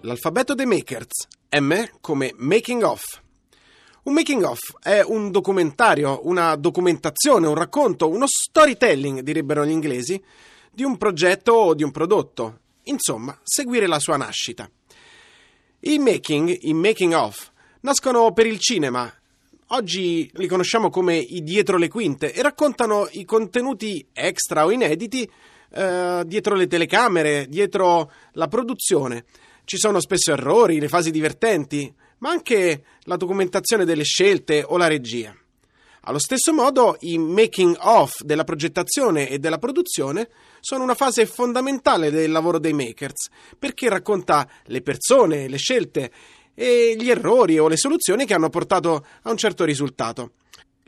L'alfabeto dei makers. M come making of. Un making of è un documentario, una documentazione, un racconto, uno storytelling, direbbero gli inglesi, di un progetto o di un prodotto. Insomma, seguire la sua nascita. I making, i making of, nascono per il cinema. Oggi li conosciamo come i dietro le quinte e raccontano i contenuti extra o inediti eh, dietro le telecamere, dietro la produzione. Ci sono spesso errori, le fasi divertenti, ma anche la documentazione delle scelte o la regia. Allo stesso modo, i making of della progettazione e della produzione sono una fase fondamentale del lavoro dei makers, perché racconta le persone, le scelte e gli errori o le soluzioni che hanno portato a un certo risultato.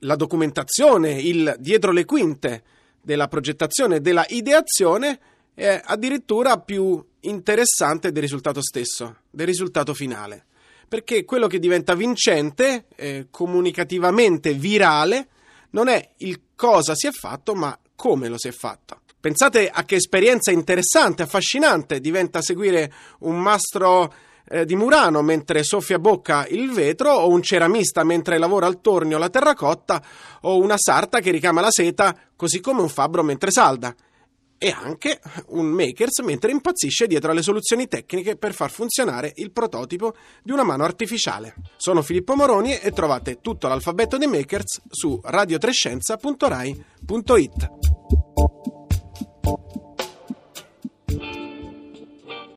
La documentazione, il dietro le quinte della progettazione e della ideazione è addirittura più interessante del risultato stesso, del risultato finale. Perché quello che diventa vincente, eh, comunicativamente virale, non è il cosa si è fatto, ma come lo si è fatto. Pensate a che esperienza interessante, affascinante diventa seguire un mastro eh, di Murano mentre soffia a bocca il vetro, o un ceramista mentre lavora al tornio la terracotta, o una sarta che ricama la seta, così come un fabbro mentre salda e anche un makers mentre impazzisce dietro alle soluzioni tecniche per far funzionare il prototipo di una mano artificiale. Sono Filippo Moroni e trovate tutto l'alfabeto dei makers su radiotrescienza.rai.it.